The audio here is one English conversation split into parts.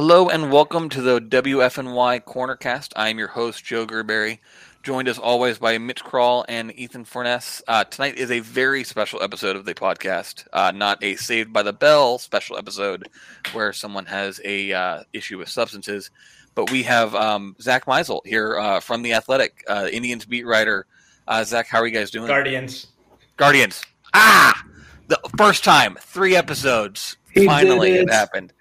Hello and welcome to the WFNY Cornercast. I am your host, Joe Gerberry, joined as always by Mitch Crawl and Ethan Furness. Uh, tonight is a very special episode of the podcast, uh, not a Saved by the Bell special episode where someone has a uh, issue with substances, but we have um, Zack Meisel here uh, from The Athletic, uh, Indians beat writer. Uh, Zack, how are you guys doing? Guardians. Guardians. Ah! The first time, three episodes. He Finally, it it. happened.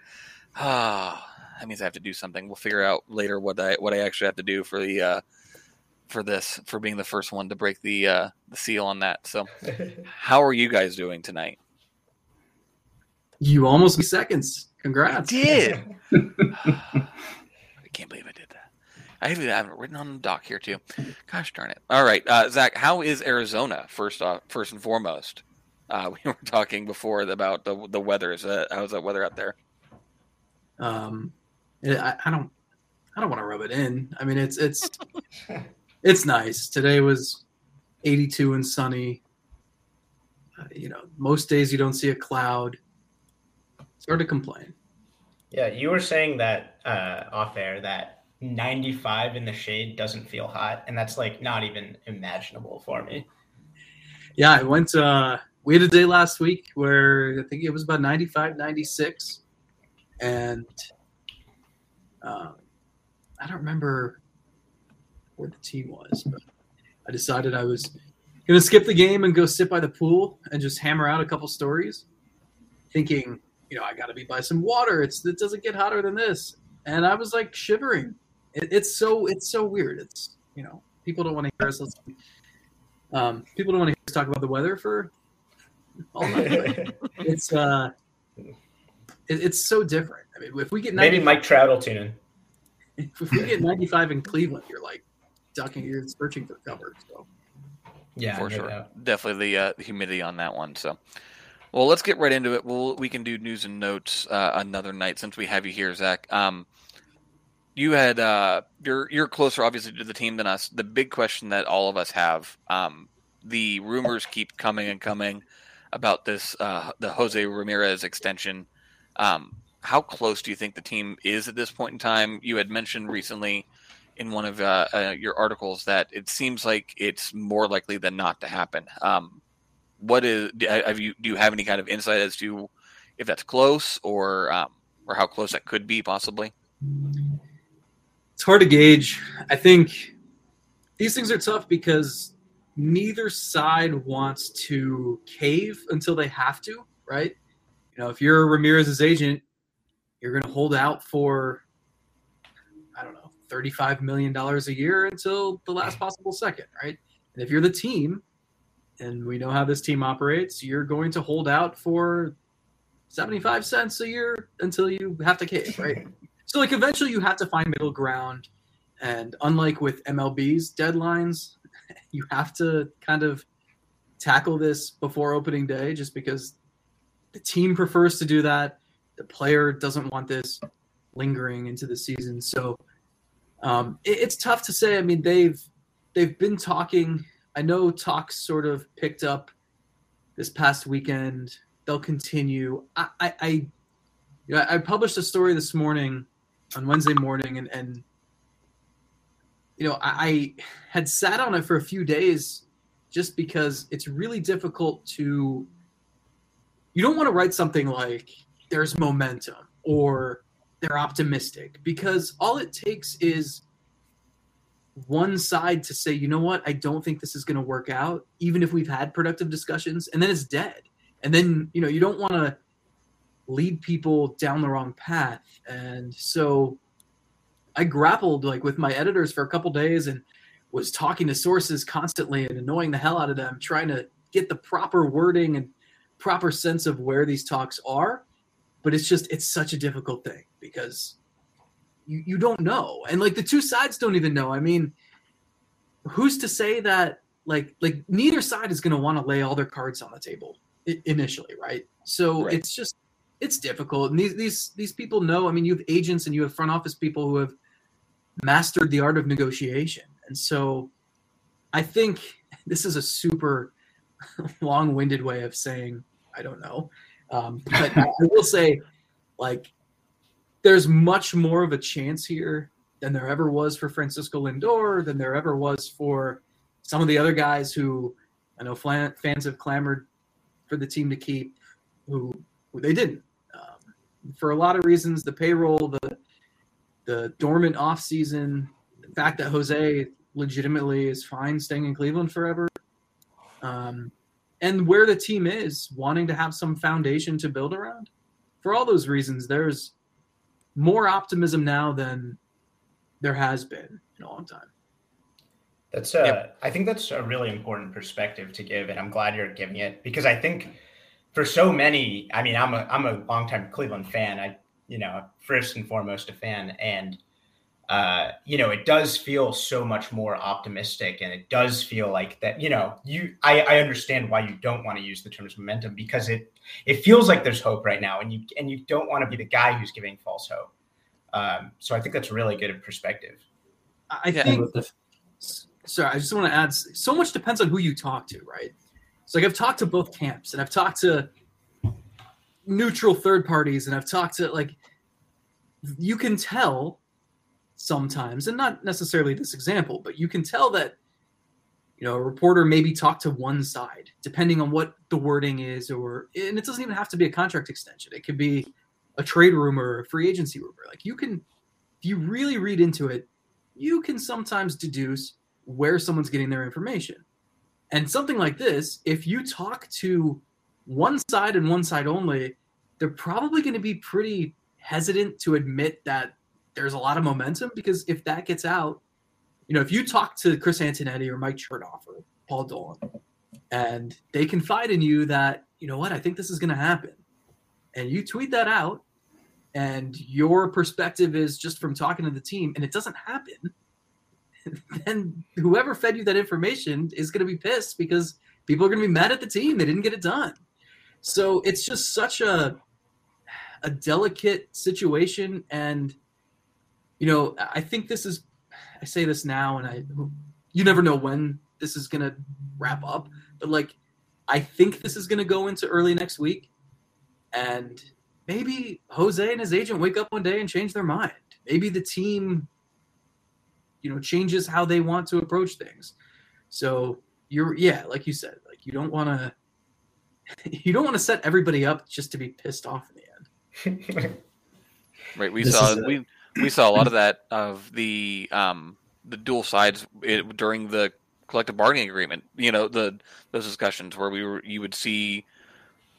Ah, that means I have to do something. We'll figure out later what I what I actually have to do for the uh, for this for being the first one to break the uh, the seal on that. So, how are you guys doing tonight? You almost beat seconds. Congrats. did. I can't believe I did that. I even have it written on the doc here too. Gosh darn it! All right, uh, Zack, how is Arizona? First off, first and foremost, uh, we were talking before about the the weather. Is that, how's that weather out there? Um, I, I don't, I don't want to rub it in. I mean, it's it's it's nice. Today was 82 and sunny. Uh, you know, most days you don't see a cloud. It's hard to complain. Yeah, you were saying that uh, off air that 95 in the shade doesn't feel hot, and that's like not even imaginable for me. Yeah, I went. Uh, we had a day last week where I think it was about 95, 96, and uh, I don't remember where the team was, but I decided I was going to skip the game and go sit by the pool and just hammer out a couple stories, thinking, you know, I got to be by some water. It's it doesn't get hotter than this, and I was like shivering. It, it's so it's so weird. It's you know people don't want to hear us. Listen. Um, people don't want to hear us talk about the weather for all night. it's uh, it, it's so different. I mean, if we get 90, Maybe Mike Trout will tune in. if we get 95 in Cleveland, you're like ducking, you're searching for cover. So Yeah, for sure. doubt. Definitely the uh, humidity on that one. So, well, let's get right into it. We'll we can do news and notes uh, another night since we have you here, Zack. Um, you had uh, you're you're closer obviously to the team than us. The big question that all of us have, um, the rumors keep coming and coming about this uh, the Jose Ramirez extension. Um, how close do you think the team is at this point in time? You had mentioned recently in one of uh, uh, your articles that it seems like it's more likely than not to happen. Um, what is have you do you have any kind of insight as to if that's close or um, or how close that could be possibly? it's hard to gauge. I think these things are tough because neither side wants to cave until they have to, right? You know, if you're Ramirez's agent, you're going to hold out for, I don't know, $35 million a year until the last possible second, right? And if you're the team, and we know how this team operates, you're going to hold out for 75 cents a year until you have to cave, right? So like eventually you have to find middle ground. And unlike with MLB's deadlines, you have to kind of tackle this before opening day just because the team prefers to do that. The player doesn't want this lingering into the season. So um, it, it's tough to say. I mean, they've they've been talking. I know talks sort of picked up this past weekend. They'll continue. I, I, I you know, I published a story this morning on Wednesday morning, and, and you know, I, I had sat on it for a few days just because it's really difficult to. You don't want to write something like "there's momentum" or "they're optimistic" because all it takes is one side to say, you know what, I don't think this is going to work out, even if we've had productive discussions, and then it's dead. And then, you know, you don't want to lead people down the wrong path. And so I grappled like with my editors for a couple days and was talking to sources constantly and annoying the hell out of them, trying to get the proper wording and proper sense of where these talks are. but it's just it's such a difficult thing because you you don't know, and like the two sides don't even know. I mean, who's to say that like like neither side is going to want to lay all their cards on the table initially, right? So right. it's just it's difficult. And these these these people know. I mean, you have agents and you have front office people who have mastered the art of negotiation, and so I think this is a super long-winded way of saying I don't know, um, but I will say, like, there's much more of a chance here than there ever was for Francisco Lindor, than there ever was for some of the other guys who I know fans have clamored for the team to keep, who, who they didn't. Um, for a lot of reasons, the payroll, the the dormant off season, the fact that Jose legitimately is fine staying in Cleveland forever, um, and where the team is wanting to have some foundation to build around. For all those reasons, there's more optimism now than there has been in a long time. That's uh, yep. I think that's a really important perspective to give, and I'm glad you're giving it because I think for so many, I mean, I'm a I'm a longtime Cleveland fan. I, you know, first and foremost a fan, and uh, you know, it does feel so much more optimistic, and it does feel like that. You know, you I, I understand why you don't want to use the terms momentum because it it feels like there's hope right now, and you and you don't want to be the guy who's giving false hope. Um, so I think that's really good perspective. I think. Sorry, I just want to add so much depends on who you talk to, right? So like I've talked to both camps and I've talked to neutral third parties and I've talked to like you can tell sometimes and not necessarily this example, but you can tell that you know a reporter maybe talked to one side depending on what the wording is or and it doesn't even have to be a contract extension. It could be a trade rumor, a free agency rumor. Like you can if you really read into it, you can sometimes deduce where someone's getting their information. And something like this, if you talk to one side and one side only, they're probably going to be pretty hesitant to admit that there's a lot of momentum because if that gets out, you know, if you talk to Chris Antonetti or Mike Chernoff or Paul Dolan and they confide in you that, you know what, I think this is going to happen. And you tweet that out and your perspective is just from talking to the team and it doesn't happen then whoever fed you that information is going to be pissed because people are going to be mad at the team. They didn't get it done. So it's just such a a delicate situation and you know, I think this is I say this now and I you never know when this is going to wrap up, but like I think this is going to go into early next week and maybe Jose and his agent wake up one day and change their mind. Maybe the team you know changes how they want to approach things. So you're yeah like you said like you don't want to you don't want to set everybody up just to be pissed off in the end. Right we this saw we we saw a lot of that of the um the dual sides it, during the collective bargaining agreement you know the those discussions where we were you would see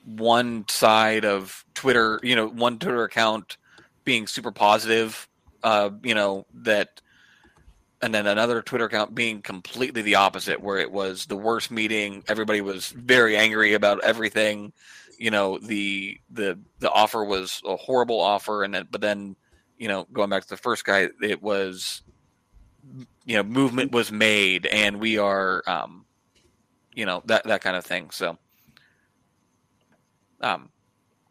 one side of twitter you know one twitter account being super positive uh you know that and then another Twitter account being completely the opposite, where it was the worst meeting. Everybody was very angry about everything. You know, the the the offer was a horrible offer, and then but then, you know, going back to the first guy, it was, you know, movement was made, and we are, um, you know, that that kind of thing. So, um,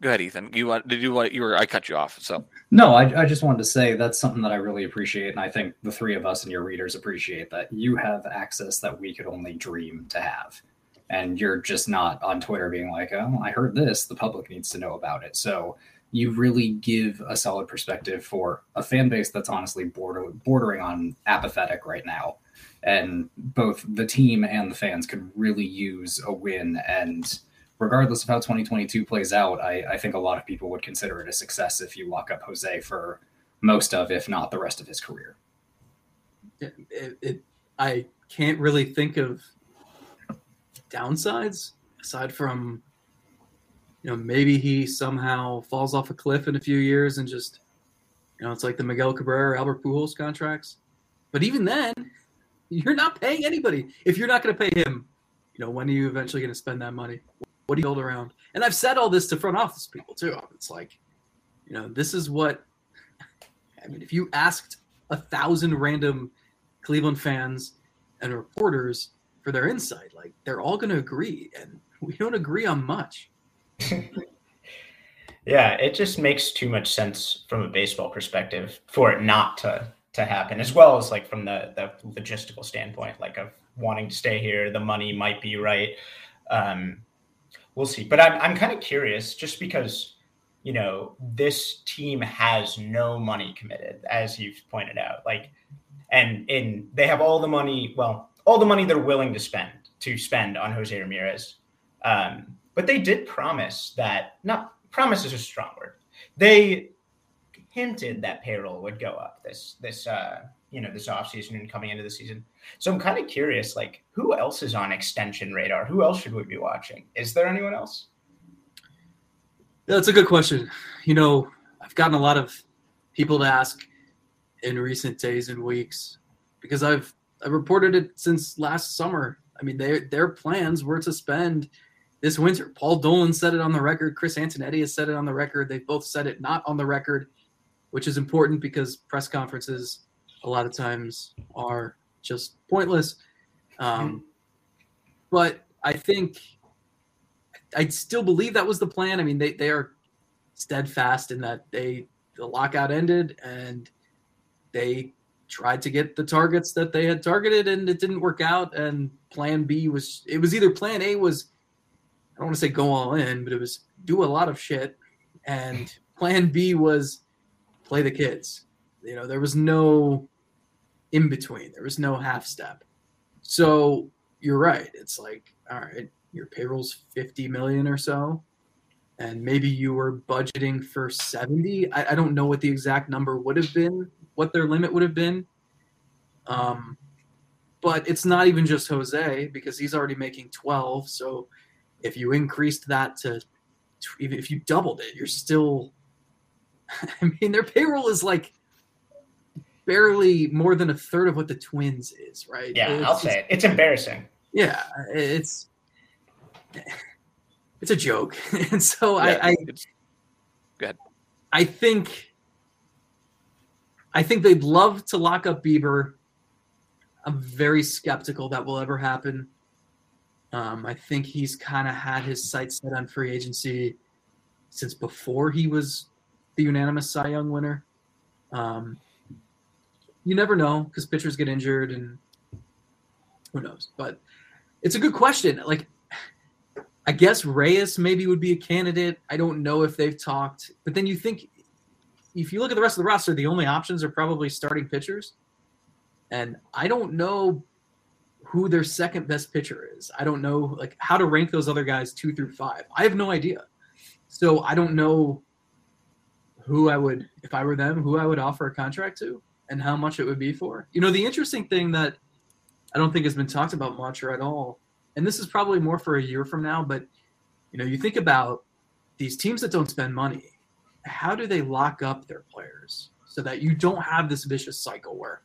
go ahead, Ethan. You want did you want you were I cut you off. So no, I, I just wanted to say that's something that I really appreciate, and I think the three of us and your readers appreciate that you have access that we could only dream to have, and you're just not on Twitter being like, "Oh, I heard this. The public needs to know about it." So you really give a solid perspective for a fan base that's honestly border, bordering on apathetic right now. And both the team and the fans could really use a win and regardless of how 2022 plays out, I, I think a lot of people would consider it a success if you lock up Jose for most of, if not the rest of his career. It, it, it, I can't really think of downsides aside from, you know, maybe he somehow falls off a cliff in a few years and just, you know, it's like the Miguel Cabrera, Albert Pujols contracts. But even then, you're not paying anybody. If you're not going to pay him, you know, when are you eventually going to spend that money? What do you build around? And I've said all this to front office people too. It's like You know, this is what I mean. If you asked a thousand random Cleveland fans and reporters for their insight, like they're all going to agree, and we don't agree on much. Yeah, it just makes too much sense from a baseball perspective for it not to to happen, as well as like from the the logistical standpoint, like of wanting to stay here, the money might be right. Um, we'll see, but I'm I'm kind of curious, just because you know this team has no money committed, as you've pointed out, like, and in they have all the money, well, all the money they're willing to spend to spend on Jose Ramirez. Um, but they did promise that not promise is a strong word. They hinted that payroll would go up this this uh you know this offseason and coming into the season. So I'm kind of curious, like who else is on extension radar? Who else should we be watching? Is there anyone else? That's a good question. You know, I've gotten a lot of people to ask in recent days and weeks because I've I've reported it since last summer. I mean, their their plans were to spend this winter. Paul Dolan said it on the record. Chris Antonetti has said it on the record. They've both said it not on the record, which is important because press conferences a lot of times are just pointless. Um, but I think I still believe that was the plan. I mean, they, they are steadfast in that they the lockout ended and they tried to get the targets that they had targeted and it didn't work out. And plan B was it was either plan A was I don't want to say go all in, but it was do a lot of shit. And plan B was play the kids. You know, there was no in between, there was no half step. So you're right. It's like, all right, your payroll's 50 million or so. And maybe you were budgeting for 70. I, I don't know what the exact number would have been, what their limit would have been. Um, but it's not even just Jose because he's already making 12. So if you increased that to even if you doubled it, you're still. I mean, their payroll is like barely more than a third of what the Twins is, right? Yeah, it's, I'll say it. It's embarrassing. Yeah, it's it's a joke, and so yeah, I, I go ahead. I think I think they'd love to lock up Bieber. I'm very skeptical that will ever happen. Um, I think he's kind of had his sights set on free agency since before he was the unanimous Cy Young winner. Um, you never know because pitchers get injured and who knows. But it's a good question. Like, I guess Reyes maybe would be a candidate. I don't know if they've talked, but then you think if you look at the rest of the roster, the only options are probably starting pitchers. And I don't know who their second best pitcher is. I don't know like how to rank those other guys two through five. I have no idea. So I don't know who I would, if I were them, who I would offer a contract to and how much it would be for. You know, the interesting thing that I don't think has been talked about much or at all, and this is probably more for a year from now, but you know, you think about these teams that don't spend money, how do they lock up their players so that you don't have this vicious cycle where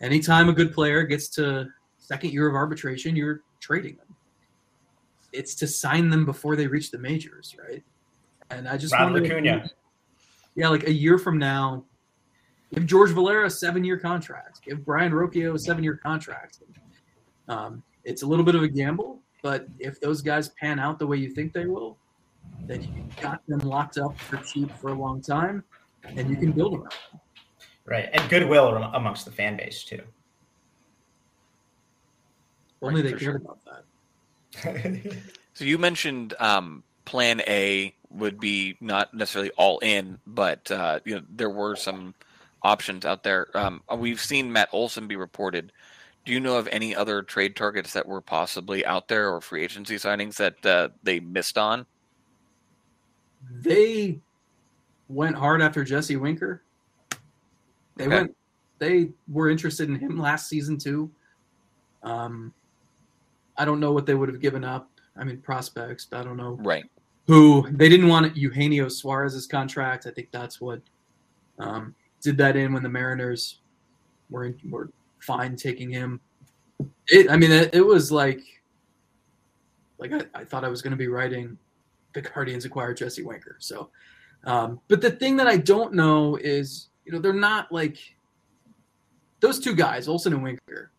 anytime a good player gets to second year of arbitration, you're trading them. It's to sign them before they reach the majors, right? And I just Ronald Acuna. Yeah, like a year from now, give George Valera a seven-year contract. Give Brayan Rocchio a seven-year contract. Um, it's a little bit of a gamble, but if those guys pan out the way you think they will, then you got them locked up for cheap for a long time, and you can build around them. Right, and goodwill amongst the fan base too. Only they cared sure. about that. so you mentioned um, Plan A would be not necessarily all in, but uh, you know there were some options out there. Um, we've seen Matt Olson be reported. Do you know of any other trade targets that were possibly out there or free agency signings that uh, they missed on? They went hard after Jesse Winker. They okay. went. They were interested in him last season too. Um, I don't know what they would have given up. I mean, prospects, but I don't know. Right. Who they didn't want Eugenio Suarez's contract. I think that's what um, did that in when the Mariners were in, were fine taking him. It, I mean, it, it was like, like I, I thought I was going to be writing the Guardians acquired Jesse Winker. So Um, but the thing that I don't know is, you know, they're not like those two guys, Olson and Winker.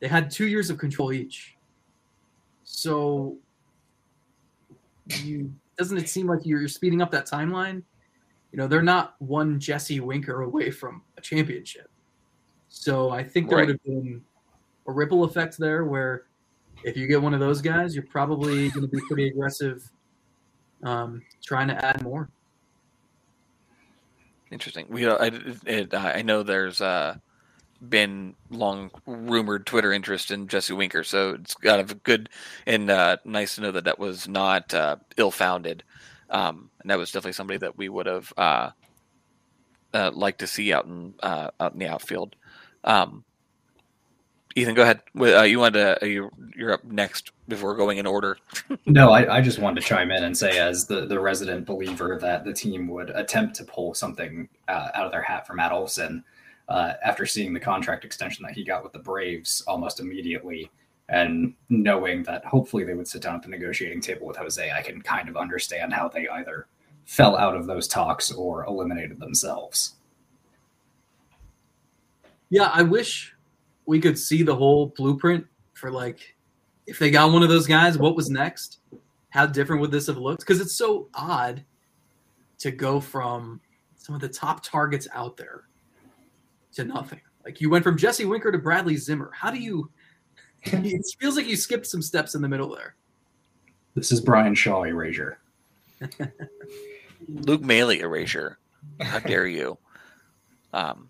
They had two years of control each. So, you doesn't it seem like you're speeding up that timeline? You know, they're not one Jesse Winker away from a championship. So I think there right. would have been a ripple effect there where if you get one of those guys, you're probably going to be pretty aggressive um, trying to add more. Interesting. We, uh, I, it, I know there's uh, been long rumored Twitter interest in Jesse Winker, so it's kind of good and uh, nice to know that that was not uh, ill founded. Um, and that was definitely somebody that we would have uh, uh, liked to see out in out in the outfield. Um, Ethan, go ahead. Uh, you wanted to, uh, you're, up next before going in order. no, I, I, just wanted to chime in and say, as the, the resident believer, that the team would attempt to pull something uh, out of their hat for Matt Olson uh, after seeing the contract extension that he got with the Braves almost immediately. And knowing that hopefully they would sit down at the negotiating table with Jose, I can kind of understand how they either fell out of those talks or eliminated themselves. Yeah, I wish we could see the whole blueprint for like if they got one of those guys, what was next? How different would this have looked? Because it's so odd to go from some of the top targets out there to nothing. Like you went from Jesse Winker to Bradley Zimmer. How do you? it feels like you skipped some steps in the middle there. This is Bryan Shaw erasure. Luke Maile erasure. How dare you? Um,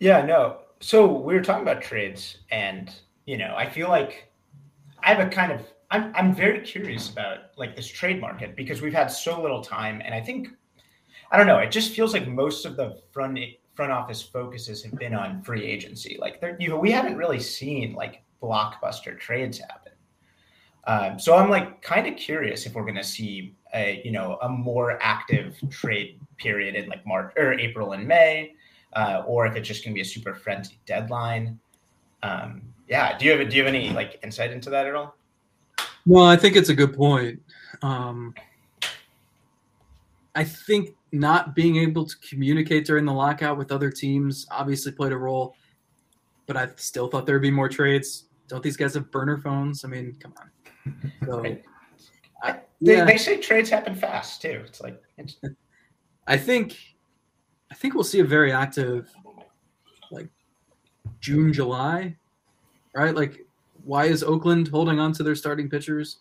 yeah, no. So we were talking about trades, and you know, I feel like I have a kind of I'm I'm very curious about like this trade market because we've had so little time, and I think I don't know. It just feels like most of the front front office focuses have been on free agency. Like you know, we haven't really seen like blockbuster trades happen. Um, so I'm like kind of curious if we're going to see a you know a more active trade period in like March or April and May uh, or if it's just going to be a super frenzied deadline. Um, yeah, do you have do you have any like insight into that at all? Well, I think it's a good point. Um, I think not being able to communicate during the lockout with other teams obviously played a role, but I still thought there'd be more trades. Don't these guys have burner phones? I mean, come on. So, right. I, they, yeah. they say trades happen fast too. It's like it's... I think I think we'll see a very active, like June, July, right? Like, why is Oakland holding on to their starting pitchers?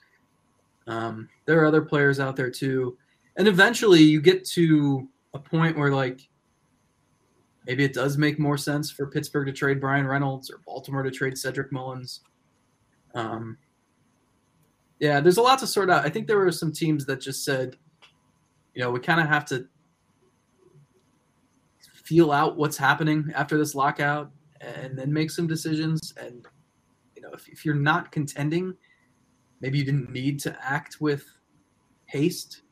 Um, there are other players out there too, and eventually you get to a point where like maybe it does make more sense for Pittsburgh to trade Bryan Reynolds or Baltimore to trade Cedric Mullins. Um, yeah, there's a lot to sort out. I think there were some teams that just said, you know, we kind of have to feel out what's happening after this lockout and then make some decisions. And you know, if, if you're not contending, maybe you didn't need to act with haste.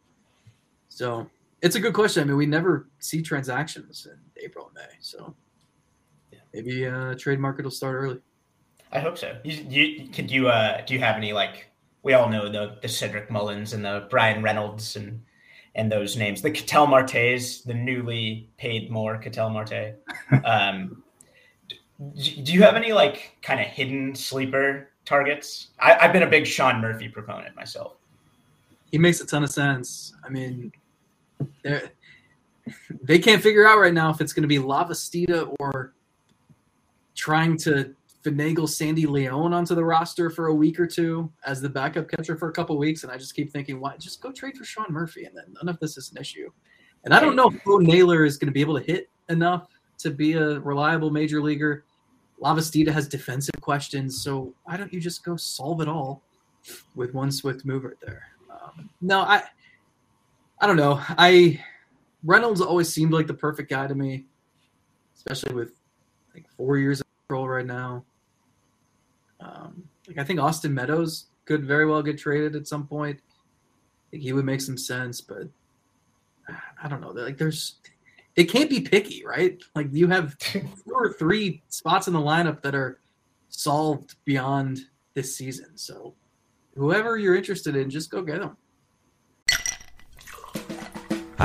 So it's a good question. I mean, we never see transactions in April and May, so maybe uh, trade market will start early. I hope so. You, you could you uh, do you have any like we all know the the Cedric Mullins and the Bryan Reynolds and and those names. The Ketel Martes, the newly paid more Ketel Marte. Um, do you have any like kind of hidden sleeper targets? I, have been a big Sean Murphy proponent myself. He makes a ton of sense. I mean, they can't figure out right now if it's going to be Lavastida or trying to finagle Sandy León onto the roster for a week or two as the backup catcher for a couple weeks, and I just keep thinking, why just go trade for Sean Murphy, and then none of this is an issue. And I don't know if Naylor is going to be able to hit enough to be a reliable major leaguer. Lavastida has defensive questions, so why don't you just go solve it all with one swift move right there? Um, no, I, I don't know. I Reynolds always seemed like the perfect guy to me, especially with like four years of control right now. Um, like I think Austin Meadows could very well get traded at some point. I think he would make some sense, but I don't know. Like there's, it can't be picky, right? Like you have two or three spots in the lineup that are solved beyond this season. So whoever you're interested in, just go get them.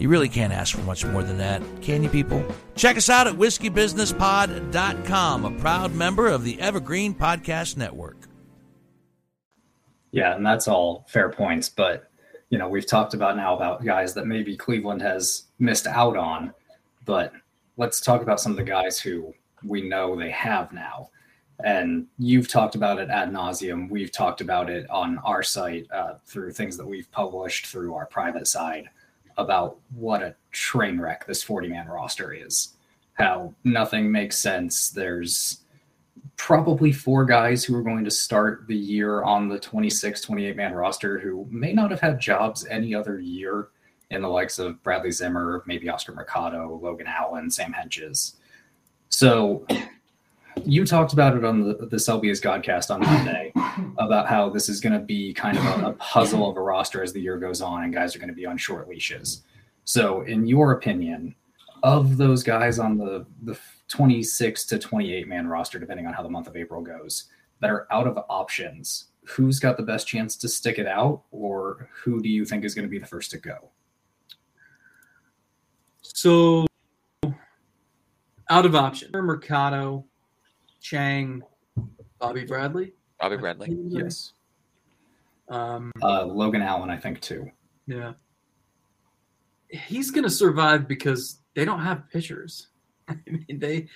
You really can't ask for much more than that, can you, people? Check us out at whiskeybusinesspod.com, a proud member of the Evergreen Podcast Network. Yeah, and that's all fair points. But, you know, we've talked about now about guys that maybe Cleveland has missed out on. But let's talk about some of the guys who we know they have now. And you've talked about it ad nauseum. We've talked about it on our site uh, through things that we've published through our private side about what a train wreck this 40 man roster is. How nothing makes sense. There's probably four guys who are going to start the year on the 26, 28 man roster who may not have had jobs any other year in the likes of Bradley Zimmer, maybe Oscar Mercado, Logan Allen, Sam Hentges. So you talked about it on the, the Selby's Godcast on Monday about how this is going to be kind of a, a, puzzle of a roster as the year goes on, and guys are going to be on short leashes. So, in your opinion, of those guys on the the 26 to 28 man roster, depending on how the month of April goes, that are out of options, who's got the best chance to stick it out, or who do you think is going to be the first to go? So, out of option, Mercado, Chang, Bobby Bradley. Bobby Bradley. Yes. Um, uh, Logan Allen, I think too. Yeah. He's gonna survive because they don't have pitchers. I mean, they.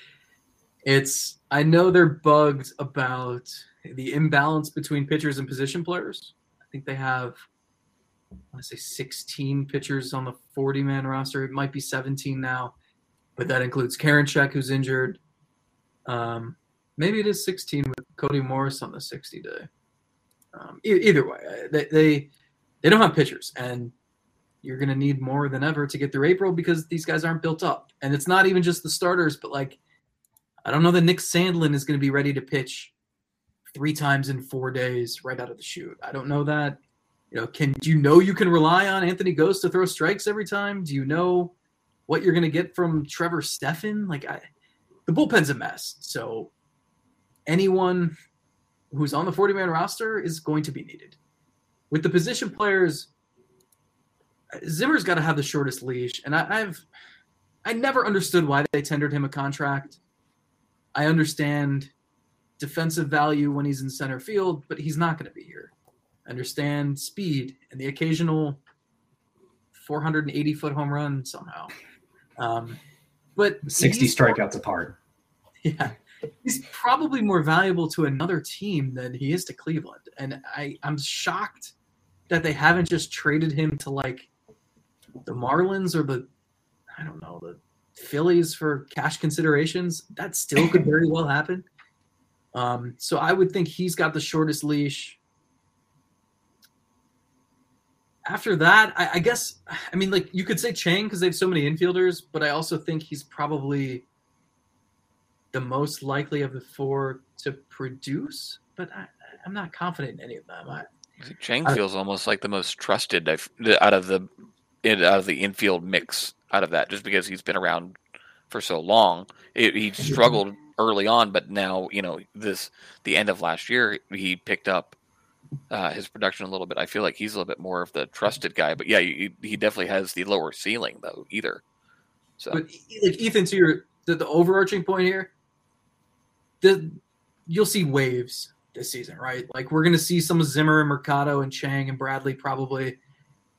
It's. I know they're bugged about the imbalance between pitchers and position players. I think they have. I want to say 16 pitchers on the 40 man roster. It might be 17 now, but that includes Karinchak, who's injured. Um, maybe it is 16 with Cody Morris on the 60 day. Um, e- either way, uh, they, they they don't have pitchers, and you're going to need more than ever to get through April because these guys aren't built up. And it's not even just the starters, but like I don't know that Nick Sandlin is going to be ready to pitch three times in four days right out of the chute. I don't know that. You know, can do you know you can rely on Anthony Gose to throw strikes every time? Do you know what you're going to get from Trevor Stephan? Like I, the bullpen's a mess. So anyone who's on the 40 man roster is going to be needed. With the position players, Zimmer's got to have the shortest leash. And I, I've, I never understood why they tendered him a contract. I understand defensive value when he's in center field, but he's not going to be here. I understand speed and the occasional 480 foot home run somehow. Um, but 60 strikeouts apart. Yeah he's probably more valuable to another team than he is to Cleveland. And I, I'm shocked that they haven't just traded him to like the Marlins or the I don't know, the Phillies for cash considerations. That still could very well happen. Um, so I would think he's got the shortest leash. After that, I, I guess I mean like you could say Chang because they have so many infielders, but I also think he's probably the most likely of the four to produce, but I, am not confident in any of them. I, Chang feels almost like the most trusted out of the out of the infield mix out of that, just because he's been around for so long. It, he struggled early on, but now you know this the end of last year he picked up uh, his production a little bit. I feel like he's a little bit more of the trusted guy, but yeah, he, he definitely has the lower ceiling though. Either so, but like Ethan, to your the, the overarching point here, the you'll see waves this season, right? Like we're gonna see some Zimmer and Mercado and Chang and Bradley probably.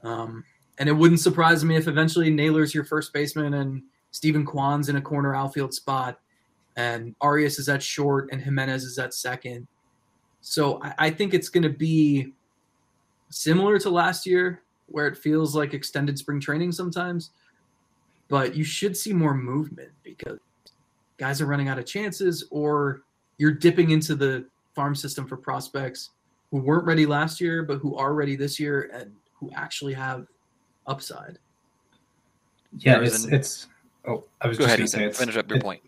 Um, and it wouldn't surprise me if eventually Naylor's your first baseman and Steven Kwan's in a corner outfield spot. and Arias is at short, and Jimenez is at second. So I, I think it's going to be similar to last year, where it feels like extended spring training sometimes. But you should see more movement because guys are running out of chances, or you're dipping into the farm system for prospects who weren't ready last year, but who are ready this year and who actually have upside. Yeah, it's, it's oh, I was Go just ahead, going to say it's, Finish up your it- point.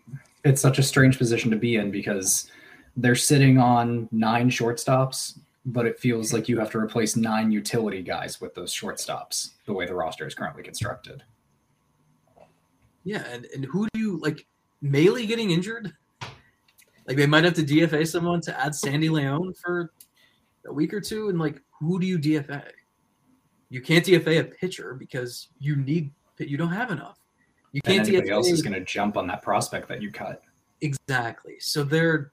It's such a strange position to be in because they're sitting on nine shortstops, but it feels like you have to replace nine utility guys with those shortstops. The way the roster is currently constructed. Yeah, and, and who do you like? Maile getting injured? Like they might have to DFA someone to add Sandy León for a week or two, and like who do you DFA? You can't DFA a pitcher because you need you don't have enough. You can't anybody DFA else is going to jump on that prospect that you cut. Exactly. So they're.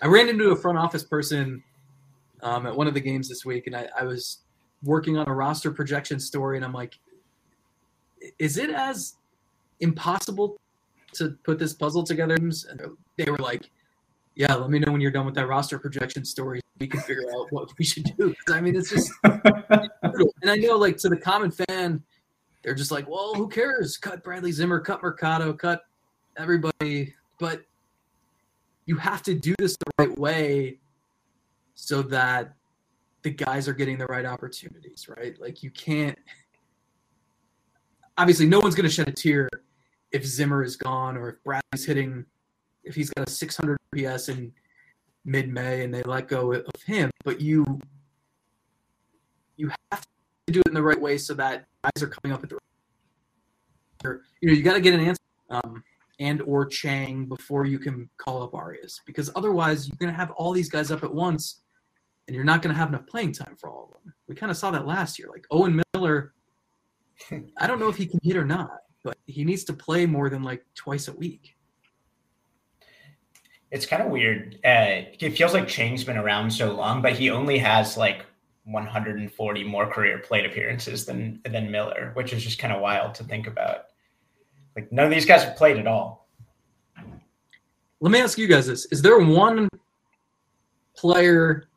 I ran into a front office person um, at one of the games this week, and I, I was working on a roster projection story, and I'm like, "Is it as impossible to put this puzzle together?" And they were like, "Yeah, let me know when you're done with that roster projection story. We can figure out what we should do. I mean, it's just brutal. And I know, like, to the common fan, they're just like, "Well, who cares? Cut Bradley Zimmer, cut Mercado, cut everybody." But you have to do this the right way so that the guys are getting the right opportunities, right? Like, you can't. Obviously, no one's going to shed a tear if Zimmer is gone or if Bradley's hitting, if he's got a 600 PS in mid-May and they let go of him. But you, you have to do it in the right way so that guys are coming up at the. right You know, you got to get an answer um, and or Chang before you can call up Arias because otherwise you're going to have all these guys up at once, and you're not going to have enough playing time for all of them. We kind of saw that last year. Like Owen Miller, I don't know if he can hit or not, but he needs to play more than like twice a week. It's kind of weird. Uh, it feels like Chang's been around so long, but he only has like 140 more career plate appearances than than Miller, which is just kind of wild to think about. Like none of these guys have played at all. Let me ask you guys this: Is there one player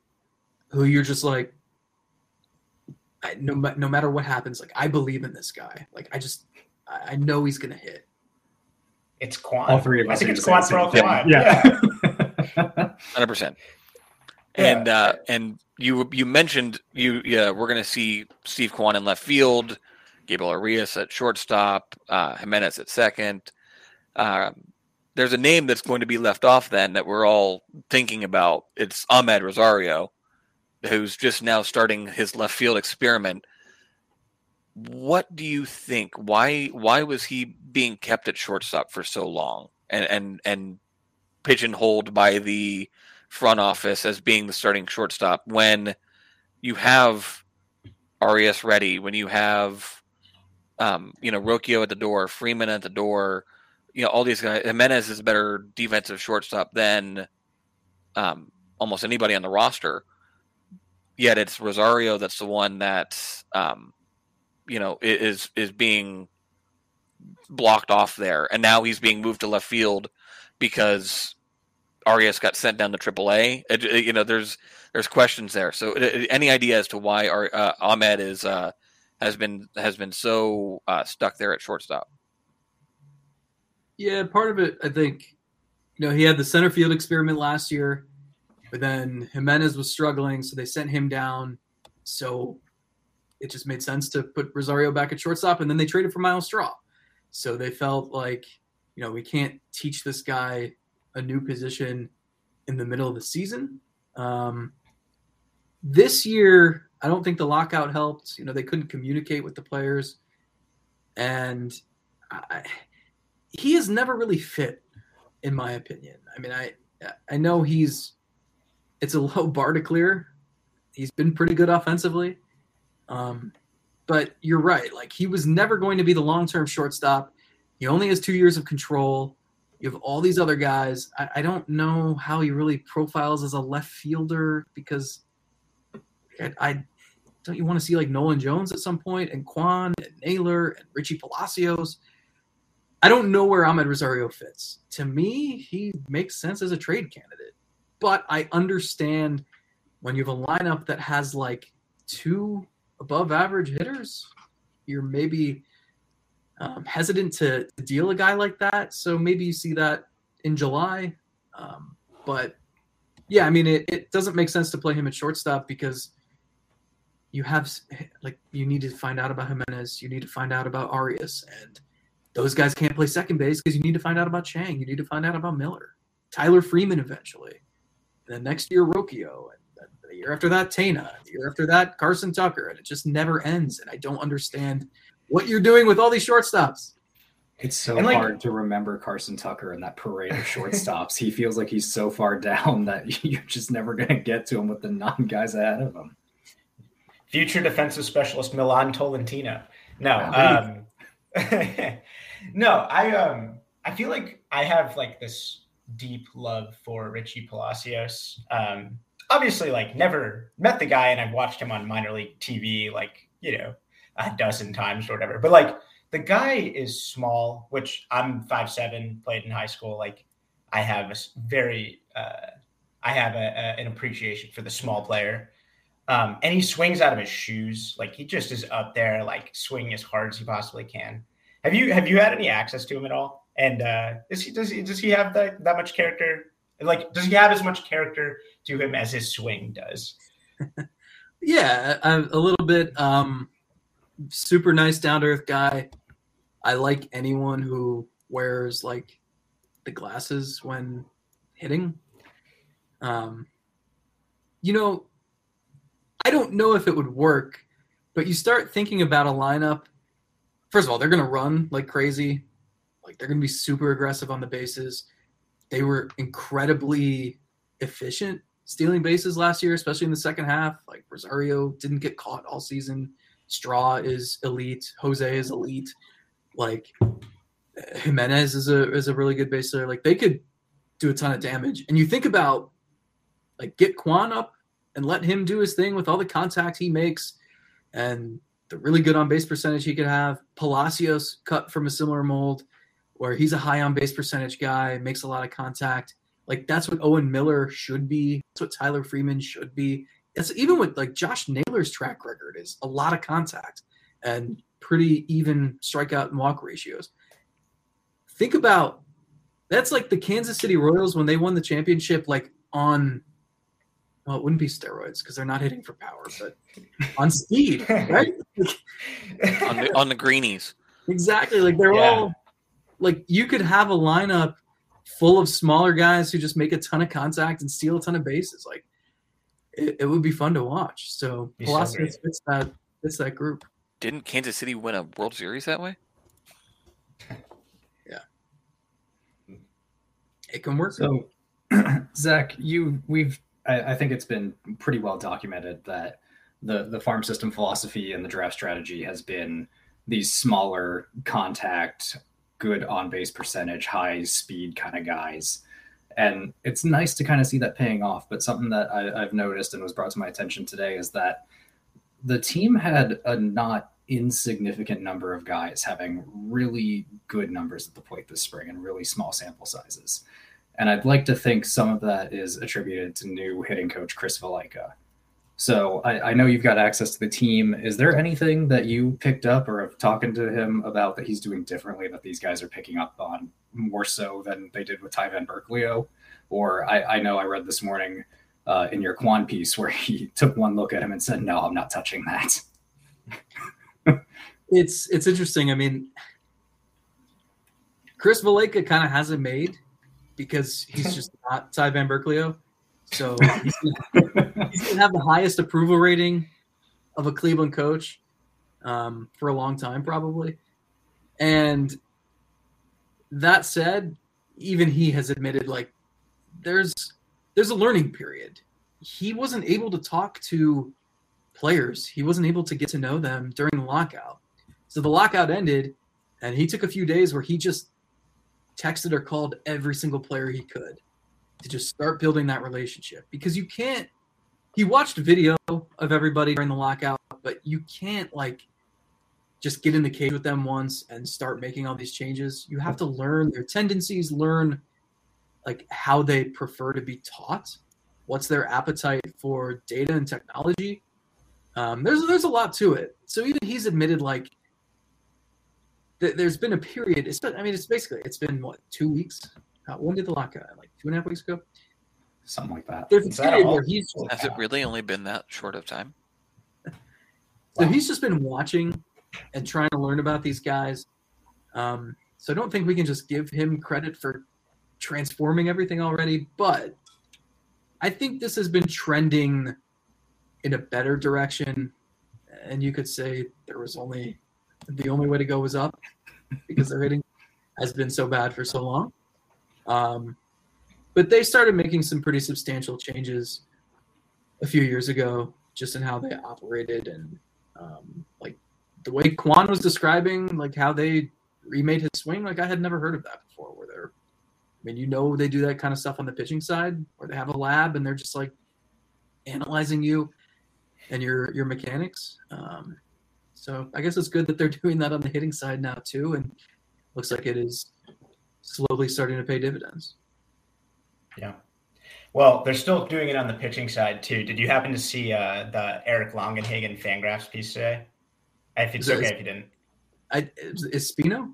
who you're just like, I, no, no matter what happens, like I believe in this guy. Like I just, I I know he's gonna hit. It's Kwan. All three of us. I think it's gonna Kwan for all thing. Kwan. Yeah. Hundred percent. Yeah. And uh, and you you mentioned you yeah we're gonna see Steve Kwan in left field, Gabriel Arias at shortstop, uh, Jimenez at second. Um, there's a name that's going to be left off then that we're all thinking about. It's Amed Rosario, who's just now starting his left field experiment. What do you think? Why why was he being kept at shortstop for so long and and and pigeonholed by the front office as being the starting shortstop when you have Arias ready, when you have um, you know Rocchio at the door, Freeman at the door, you know all these guys. Jimenez is a better defensive shortstop than um, almost anybody on the roster. Yet it's Rosario that's the one that um, you know is is being blocked off there, and now he's being moved to left field because Arias got sent down to AAA. It, it- you know, there's there's questions there. So, uh, any idea as to why Ar- uh, Amed is uh, has been has been so uh, stuck there at shortstop? Yeah, part of it, I think, you know, he had the center field experiment last year, but then Jimenez was struggling, so they sent him down. So it just made sense to put Rosario back at shortstop, and then they traded for Myles Straw. So they felt like, you know, we can't teach this guy a new position in the middle of the season. Um, this year, I don't think the lockout helped. You know, they couldn't communicate with the players, and I, he has never really fit, in my opinion. I mean, I I know he's it's a low bar to clear. He's been pretty good offensively, um, but you're right. Like he was never going to be the long term shortstop. He only has two years of control. You have all these other guys. I, I don't know how he really profiles as a left fielder because I, I don't you want to see like Nolan Jones at some point and Kwan and Naylor and Richie Palacios I don't know where Amed Rosario fits. To me, he makes sense as a trade candidate, but I understand when you have a lineup that has like two above average hitters, you're maybe um, hesitant to, to, deal a guy like that. So maybe you see that in July. Um, but yeah, I mean, it, it doesn't make sense to play him at shortstop because you have like you need to find out about Giménez, you need to find out about Arias, and those guys can't play second base because you need to find out about Chang, you need to find out about Miller, Tyler Freeman eventually, and then next year Rocchio, and the year after that Tena, the year after that Carson Tucker, and it just never ends. And I don't understand what you're doing with all these shortstops. It's so like, hard to remember Carson Tucker and that parade of shortstops. he feels like he's so far down that you're just never going to get to him with the non guys ahead of him. Future defensive specialist Milan Tolentino. No, um, no, I um, I feel like I have like this deep love for Richie Palacios. Um, obviously, like never met the guy, and I've watched him on minor league TV, like you know, a dozen times or whatever. But like the guy is small, which I'm five seven, played in high school. Like I have a very, uh, I have a, a, an appreciation for the small player. Um, and he swings out of his shoes, like he just is up there, like swinging as hard as he possibly can. Have you have you had any access to him at all? And uh, is he does he does he have that that much character? Like, does he have as much character to him as his swing does? yeah, a, a little bit. Um, super nice, down to earth guy. I like anyone who wears like the glasses when hitting. Um, you know, I don't know if it would work, but you start thinking about a lineup. First of all, they're going to run like crazy. Like they're going to be super aggressive on the bases. They were incredibly efficient stealing bases last year, especially in the second half. Like Rosario didn't get caught all season. Straw is elite. Jose is elite. Like Giménez is a is a really good baser. Like they could do a ton of damage. And you think about like get Kwan up and let him do his thing with all the contact he makes and the really good on base percentage he could have. Palacios cut from a similar mold where he's a high on base percentage guy, makes a lot of contact. Like that's what Owen Miller should be. That's what Tyler Freeman should be it's even with like Josh Naylor's track record is a lot of contact and pretty even strikeout and walk ratios. Think about that's like the Kansas City Royals when they won the championship, like on well, it wouldn't be steroids because they're not hitting for power, but on speed, right? on the on the greenies. Exactly. Like they're yeah. all like you could have a lineup full of smaller guys who just make a ton of contact and steal a ton of bases. Like it, it would be fun to watch. So Palacios fits that fits that group. Didn't Kansas City win a World Series that way? yeah, it can work. So, Zach, you we've I, I think it's been pretty well documented that the the farm system philosophy and the draft strategy has been these smaller contact, good on base percentage, high speed kind of guys and it's nice to kind of see that paying off. But something that I, I've noticed and was brought to my attention today is that the team had a not insignificant number of guys having really good numbers at the plate this spring and really small sample sizes. And I'd like to think some of that is attributed to new hitting coach Chris Valaika. So I, I, know you've got access to the team. Is there anything that you picked up or have talking to him about that he's doing differently that these guys are picking up on more so than they did with Ty Van Burkleo? Or I, I know I read this morning uh, in your Kwan piece where he took one look at him and said, "No, I'm not touching that." it's it's interesting. I mean, Chris Valaika kind of has it made because he's just not Ty Van Burkleo. So he's gonna, he's gonna have the highest approval rating of a Cleveland coach um, for a long time, probably. And that said, even he has admitted like there's there's a learning period. He wasn't able to talk to players. He wasn't able to get to know them during the lockout. So the lockout ended, and he took a few days where he just texted or called every single player he could to just start building that relationship because you can't he watched a video of everybody during the lockout but you can't like just get in the cage with them once and start making all these changes. You have to learn their tendencies, learn like how they prefer to be taught, what's their appetite for data and technology. Um, there's there's a lot to it. So even he's admitted like th- there's been a period. It's been, I mean, it's basically it's been what two weeks. Uh, when did the lockout? Like two and a half weeks ago. Something like that. There's a that period where he's Has it really only been that short of time? So he's just been watching and trying to learn about these guys. Um, so I don't think we can just give him credit for transforming everything already, but I think this has been trending in a better direction. And you could say there was only the only way to go was up because their hitting has been so bad for so long. Um, but they started making some pretty substantial changes a few years ago just in how they operated and um, like the way Kwan was describing like how they remade his swing like I had never heard of that before where they're I mean you know they do that kind of stuff on the pitching side where they have a lab and they're just like analyzing you and your your mechanics. Um, so I guess it's good that they're doing that on the hitting side now too and looks like it is slowly starting to pay dividends Yeah. Well, they're still doing it on the pitching side too. Did you happen to see uh, the Eric Longenhagen Fangraphs piece today? If it's Is it- okay if you didn't. I, is, is Espino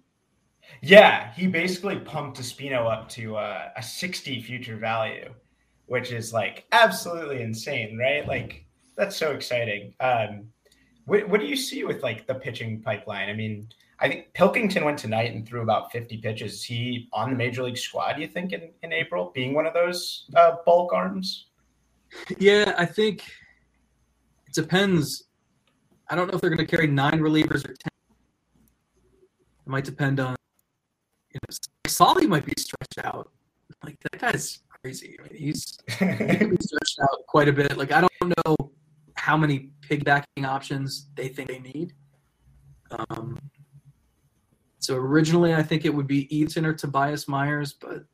Yeah, he basically pumped Espino up to uh, a 60 future value, which is like absolutely insane, right? Like that's so exciting. Um, what, what do you see with like the pitching pipeline? I mean, I think Pilkington went tonight and threw about 50 pitches. Is he on the major league squad, you think, in, in April, being one of those uh, bulk arms? Yeah, I think it depends. I don't know if they're going to carry nine relievers or ten. It might depend on. You know, Solly might be stretched out. Like that guy's crazy. I mean, he's he stretched out quite a bit. Like I don't know how many pigbacking options they think they need. Um, so originally, I think it would be Eaton or Tobias Myers, but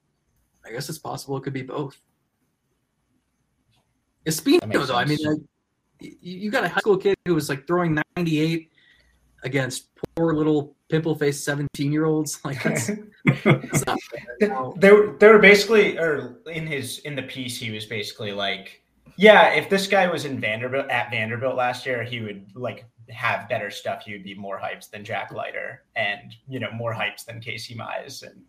I guess it's possible it could be both. Espino, That makes though, I mean, like, you, you got a high school kid who was like throwing 98 against poor little pimple faced 17 year olds. Like, that's, that's not fair. They were they were basically or in his in the piece he was basically like yeah if this guy was in vanderbilt at vanderbilt last year he would like have better stuff he would be more hyped than jack leiter and you know more hyped than casey mize. And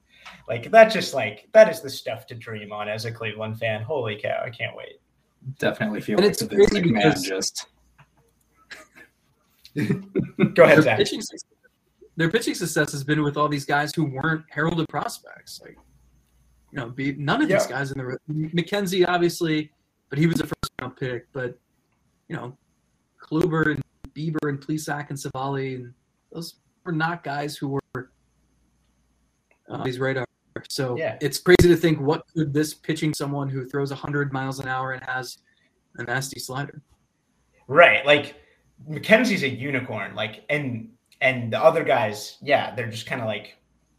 like that just like that is the stuff to dream on as a cleveland fan. Holy cow i can't wait. Definitely feel And like it's the Vince crazy McMahon because- just go ahead their zach. pitching, success- their pitching success has been with all these guys who weren't heralded prospects. Like, you know, be, none of these guys in the McKenzie, obviously, but he was a first round pick. But you know, Kluber and Bieber and Plesac and Civale, and those were not guys who were uh, on these radar. So Yeah. it's crazy to think what could this pitching someone who throws 100 miles an hour and has a nasty slider. Right. Like McKenzie's a unicorn. Like and and the other guys, yeah, they're just kind of like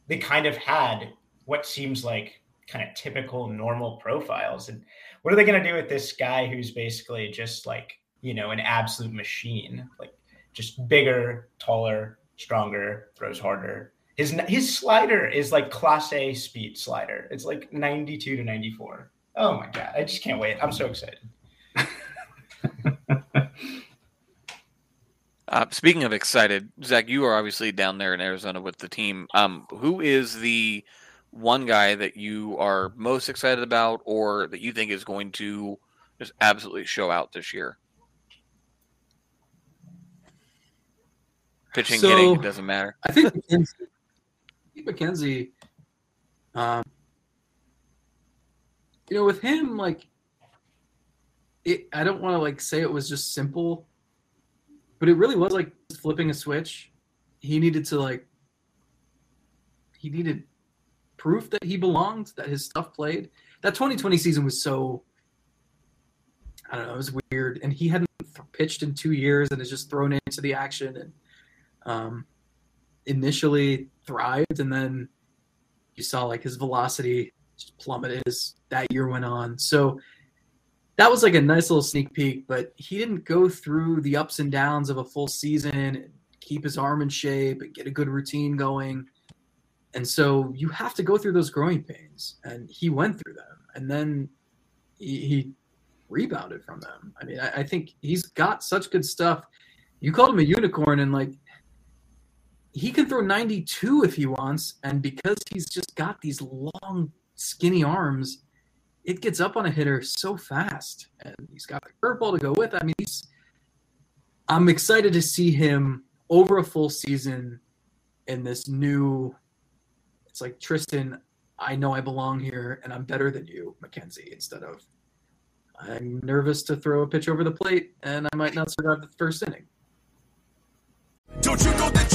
they kind of had what seems like kind of typical normal profiles. And what are they gonna do with this guy who's basically just like, you know, an absolute machine? Like just bigger, taller, stronger, throws harder. His his slider is like class A speed slider. It's like 92 to 94. Oh my god. I just can't wait. I'm so excited. Uh, speaking of excited, Zach, you are obviously down there in Arizona with the team. Um, who is the one guy that you are most excited about, or that you think is going to just absolutely show out this year? Pitching, So- hitting, it doesn't matter. I think McKenzie, I think McKenzie, um, you know, with him, like, it, I don't want to like say it was just simple, but it really was like flipping a switch. He needed to like, he needed proof that he belonged, that his stuff played. That 2020 season was so, I don't know, it was weird, and he hadn't pitched in two years and is just thrown into the action and. Um, initially thrived and then you saw like his velocity plummeted as that year went on. So that was like a nice little sneak peek, but he didn't go through the ups and downs of a full season, keep his arm in shape and get a good routine going. And so you have to go through those growing pains, and he went through them, and then he, he rebounded from them. I mean, I, I think he's got such good stuff. You called him a unicorn, and like he can throw 92 if he wants, and because he's just got these long, skinny arms, it gets up on a hitter so fast, and he's got the curveball to go with. I mean, he's. I'm excited to see him over a full season in this new. It's like Triston. I know I belong here, and I'm better than you, McKenzie. Instead of, I'm nervous to throw a pitch over the plate, and I might not survive the first inning. Don't you that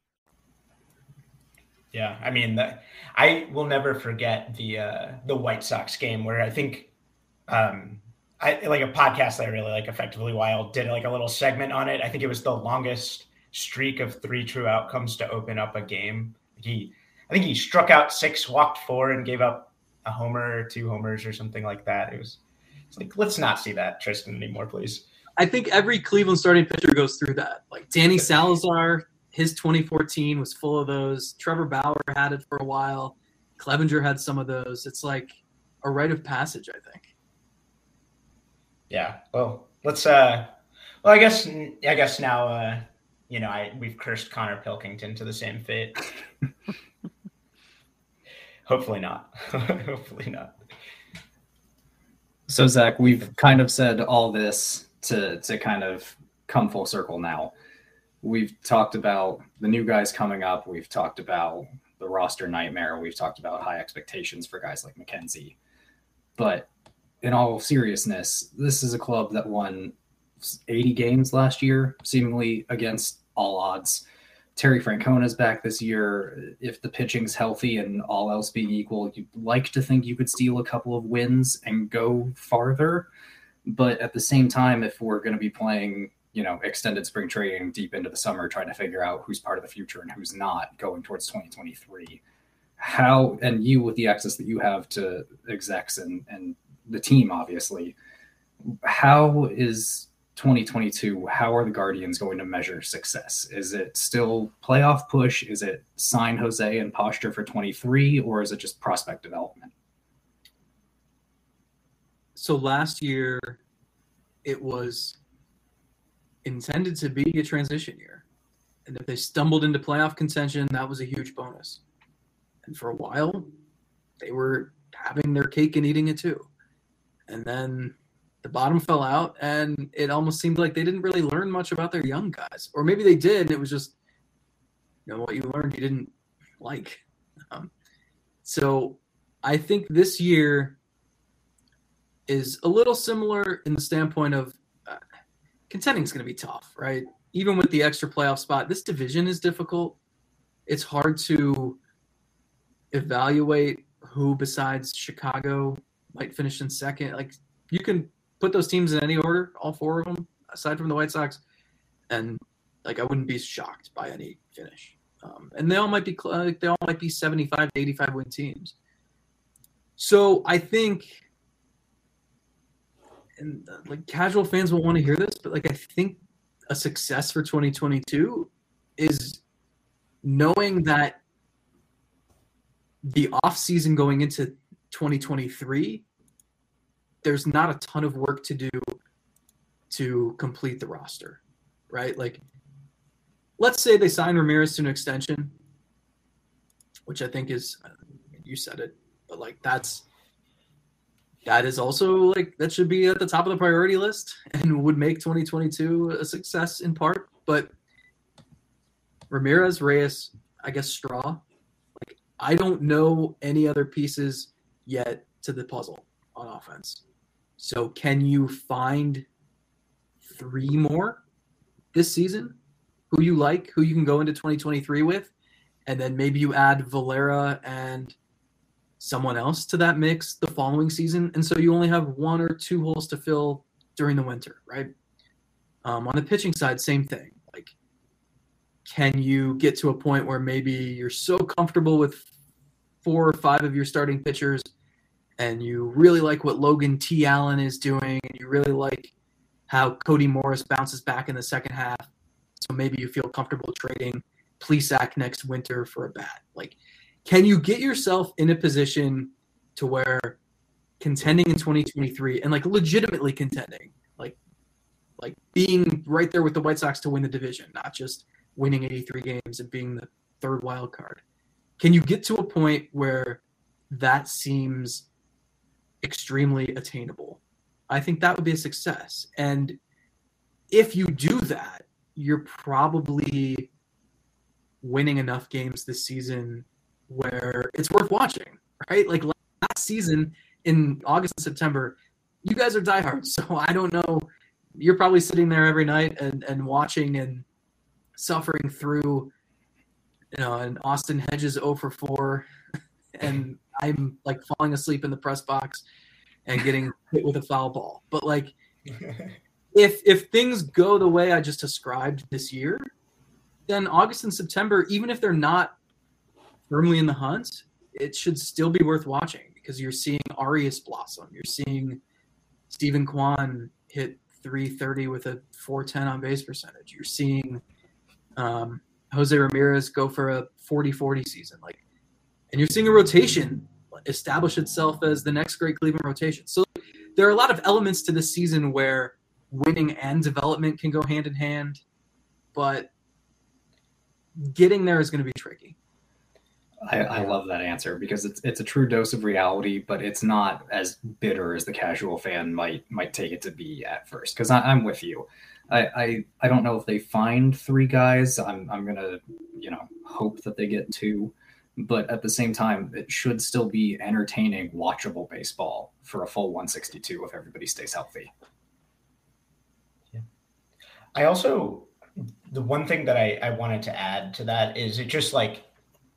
Yeah, I mean, the, I will never forget the uh, the White Sox game where I think, um, I like a podcast that I really like, Effectively Wild, did like a little segment on it. I think it was the longest streak of three true outcomes to open up a game. He, I think he struck out six, walked four, and gave up a homer or two homers or something like that. It was, it's like let's not see that Triston anymore, please. I think every Cleveland starting pitcher goes through that. Like Danny Salazar, his 2014 was full of those. Trevor Bauer had it for a while. Clevinger had some of those. It's like a rite of passage, I think. Yeah. Well, let's. uh Well, I guess. I guess now. uh You know, I we've cursed Konnor Pilkington to the same fate. Hopefully not. Hopefully not. So Zach, we've kind of said all this to to kind of come full circle now. We've talked about the new guys coming up. We've talked about the roster nightmare. We've talked about high expectations for guys like McKenzie. But in all seriousness, this is a club that won 80 games last year, seemingly against all odds. Terry Francona's back this year. If the pitching's healthy and all else being equal, you'd like to think you could steal a couple of wins and go farther. But at the same time, if we're going to be playing, you know, extended spring training deep into the summer, trying to figure out who's part of the future and who's not going towards 2023, how, and you with the access that you have to execs and, and the team, obviously, how is 2022, how are the Guardians going to measure success? Is it still playoff push? Is it sign Jose and posture for 23, or is it just prospect development? So last year, it was intended to be a transition year. And if they stumbled into playoff contention, that was a huge bonus. And for a while, they were having their cake and eating it too. And then the bottom fell out, and it almost seemed like they didn't really learn much about their young guys. Or maybe they did, and it was just, you know, what you learned you didn't like. Um, so I think this year is a little similar in the standpoint of contending is going to be tough, right? Even with the extra playoff spot, this division is difficult. It's hard to evaluate who besides Chicago might finish in second. Like you can put those teams in any order, all four of them, aside from the White Sox, and like I wouldn't be shocked by any finish. Um, and they all might be like they all might be 75 to 85 win teams. So I think, and uh, like casual fans will want to hear this, but like I think a success for 2022 is knowing that the off season going into 2023 there's not a ton of work to do to complete the roster, right? Like, let's say they sign Ramirez to an extension, which I think is, you said it, but like that's that is also like that should be at the top of the priority list and would make 2022 a success in part. But Ramirez, Reyes, I guess Straw. Like I don't know any other pieces yet to the puzzle on offense. So can you find three more this season who you like, who you can go into 2023 with, and then maybe you add Valera and someone else to that mix the following season, and so you only have one or two holes to fill during the winter, right? Um, on the pitching side, same thing. Like, can you get to a point where maybe you're so comfortable with four or five of your starting pitchers, and you really like what Logan T. Allen is doing, and you really like how Cody Morris bounces back in the second half, so maybe you feel comfortable trading Plesac next winter for a bat. Like, can you get yourself in a position to where contending in 2023 and like legitimately contending, like, like being right there with the White Sox to win the division, not just winning 83 games and being the third wild card. Can you get to a point where that seems extremely attainable? I think that would be a success. And if you do that, you're probably winning enough games this season where it's worth watching, right? Like last season in August and September, you guys are diehards. So I don't know. You're probably sitting there every night and, and watching and suffering through, you know, and Austin Hedges 0 for 4. And I'm like falling asleep in the press box and getting hit with a foul ball. But like, if if things go the way I just described this year, then August and September, even if they're not firmly in the hunt, it should still be worth watching because you're seeing Arias blossom. You're seeing Steven Kwan hit 330 with a 410 on base percentage. You're seeing um, Jose Ramirez go for a 40 40 season. Like, and you're seeing a rotation establish itself as the next great Cleveland rotation. So there are a lot of elements to this season where winning and development can go hand in hand, but getting there is going to be tricky. I, I, love that answer because it's it's a true dose of reality, but it's not as bitter as the casual fan might might take it to be at first. Because I'm with you. I, I I don't know if they find three guys. I'm I'm gonna you know hope that they get two, but at the same time, it should still be entertaining, watchable baseball for a full 162 if everybody stays healthy. Yeah. I also the one thing that I, I wanted to add to that is it just like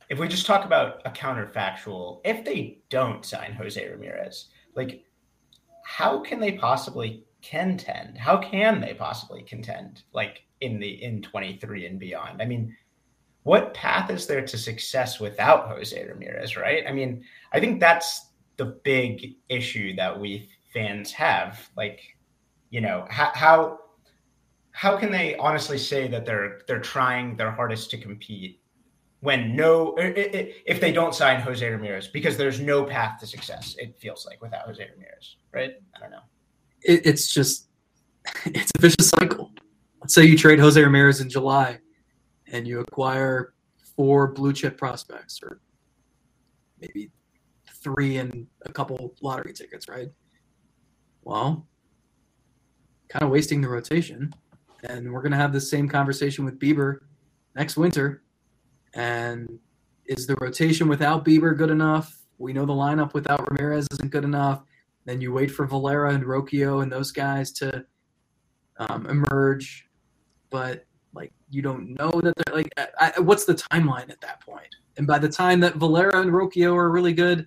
if we just talk about a counterfactual, if they don't sign Jose Ramirez, like how can they possibly contend? How can they possibly contend like in the in 23 and beyond? I mean, what path is there to success without Jose Ramirez, right? I mean, I think that's the big issue that we fans have. Like, you know, how, how how can they honestly say that they're they're trying their hardest to compete when no if they don't sign Jose Ramirez because there's no path to success it feels like without Jose Ramirez right? I don't know. It, it's just it's a vicious cycle. Let's say you trade Jose Ramirez in July and you acquire four blue chip prospects or maybe three and a couple lottery tickets right? Well kind of wasting the rotation. And we're to have the same conversation with Bieber next winter. And is the rotation without Bieber good enough? We know the lineup without Ramirez isn't good enough. Then you wait for Valera and Rocchio and those guys to um, emerge, but like you don't know that they're like. I, what's the timeline at that point? And by the time that Valera and Rocchio are really good,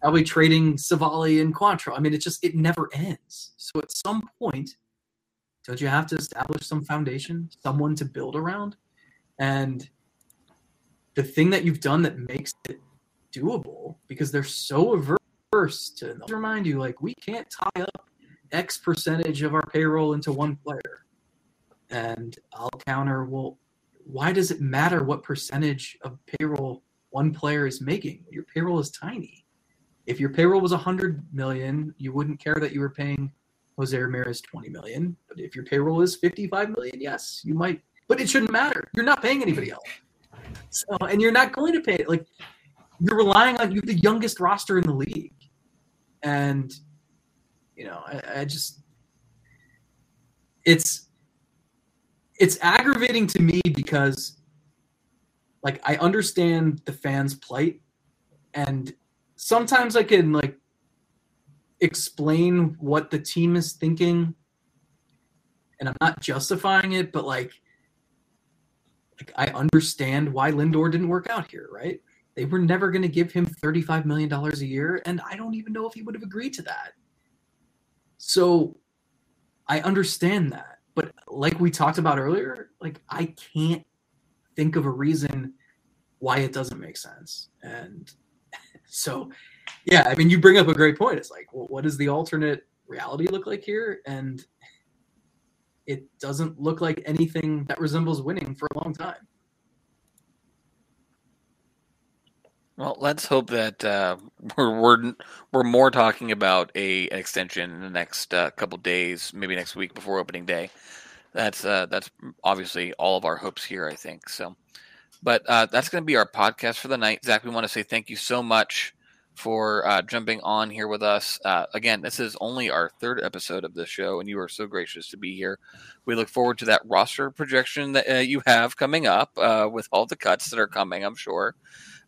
probably trading Civale and Quantrill. I mean, it just it never ends. So at some point, don't you have to establish some foundation, someone to build around? And the thing that you've done that makes it doable, because they're so averse to remind you, like, we can't tie up X percentage of our payroll into one player. And I'll counter, well, why does it matter what percentage of payroll one player is making? Your payroll is tiny. If your payroll was 100 million, you wouldn't care that you were paying Jose Ramirez 20 million. But if your payroll is 55 million, yes, you might. But it shouldn't matter. You're not paying anybody else. So, and you're not going to pay it. Like you're relying on you the youngest roster in the league. And You know, I, I just it's it's aggravating to me because like I understand the fans' plight and sometimes I can like explain what the team is thinking and I'm not justifying it, but like like I understand why Lindor didn't work out here, right? They were never going to give him $35 million a year, and I don't even know if he would have agreed to that. So I understand that. But like we talked about earlier, like I can't think of a reason why it doesn't make sense. And so, yeah, I mean, you bring up a great point. It's like, well, what does the alternate reality look like here? And it doesn't look like anything that resembles winning for a long time. Well, let's hope that uh, we're, we're we're more talking about a an extension in the next uh, couple days, maybe next week before opening day. That's uh, that's obviously all of our hopes here. I think so. But uh, that's going to be our podcast for the night. Zach, we want to say thank you so much for uh, jumping on here with us. Uh, again, this is only our third episode of this show, and you are so gracious to be here. We look forward to that roster projection that uh, you have coming up uh, with all the cuts that are coming, I'm sure.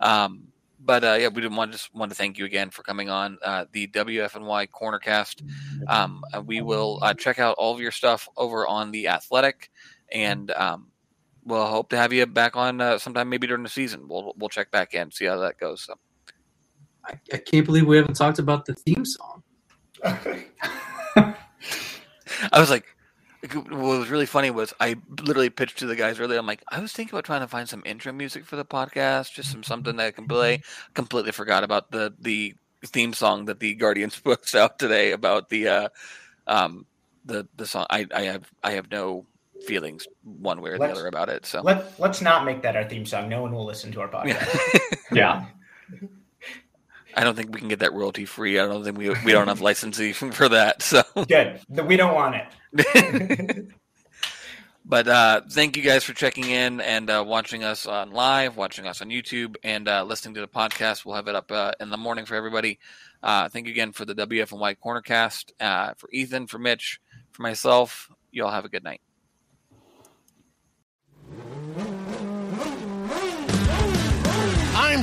Um, but uh, yeah, we didn't want to just want to thank you again for coming on uh, the WFNY Cornercast. Um, we will check out all of your stuff over on the Athletic, and um, we'll hope to have you back on sometime maybe during the season. We'll we'll check back in, see how that goes. So. I, I can't believe we haven't talked about the theme song. I was like, what was really funny was I literally pitched to the guys earlier. I'm like, I was thinking about trying to find some intro music for the podcast, just some something that I can play. Completely forgot about the the theme song that the Guardians puts out today about the uh, um, the the song. I, I have I have no feelings one way or let's, the other about it. So let let's not make that our theme song. No one will listen to our podcast. yeah. I don't think we can get that royalty free. I don't think we we don't have licensing for that. So good. We don't want it. but uh, thank you guys for checking in and uh, watching us on live, watching us on YouTube, and uh, listening to the podcast. We'll have it up uh, in the morning for everybody. Uh, thank you again for the WFNY Cornercast, uh, for Ethan, for Mitch, for myself. You all have a good night.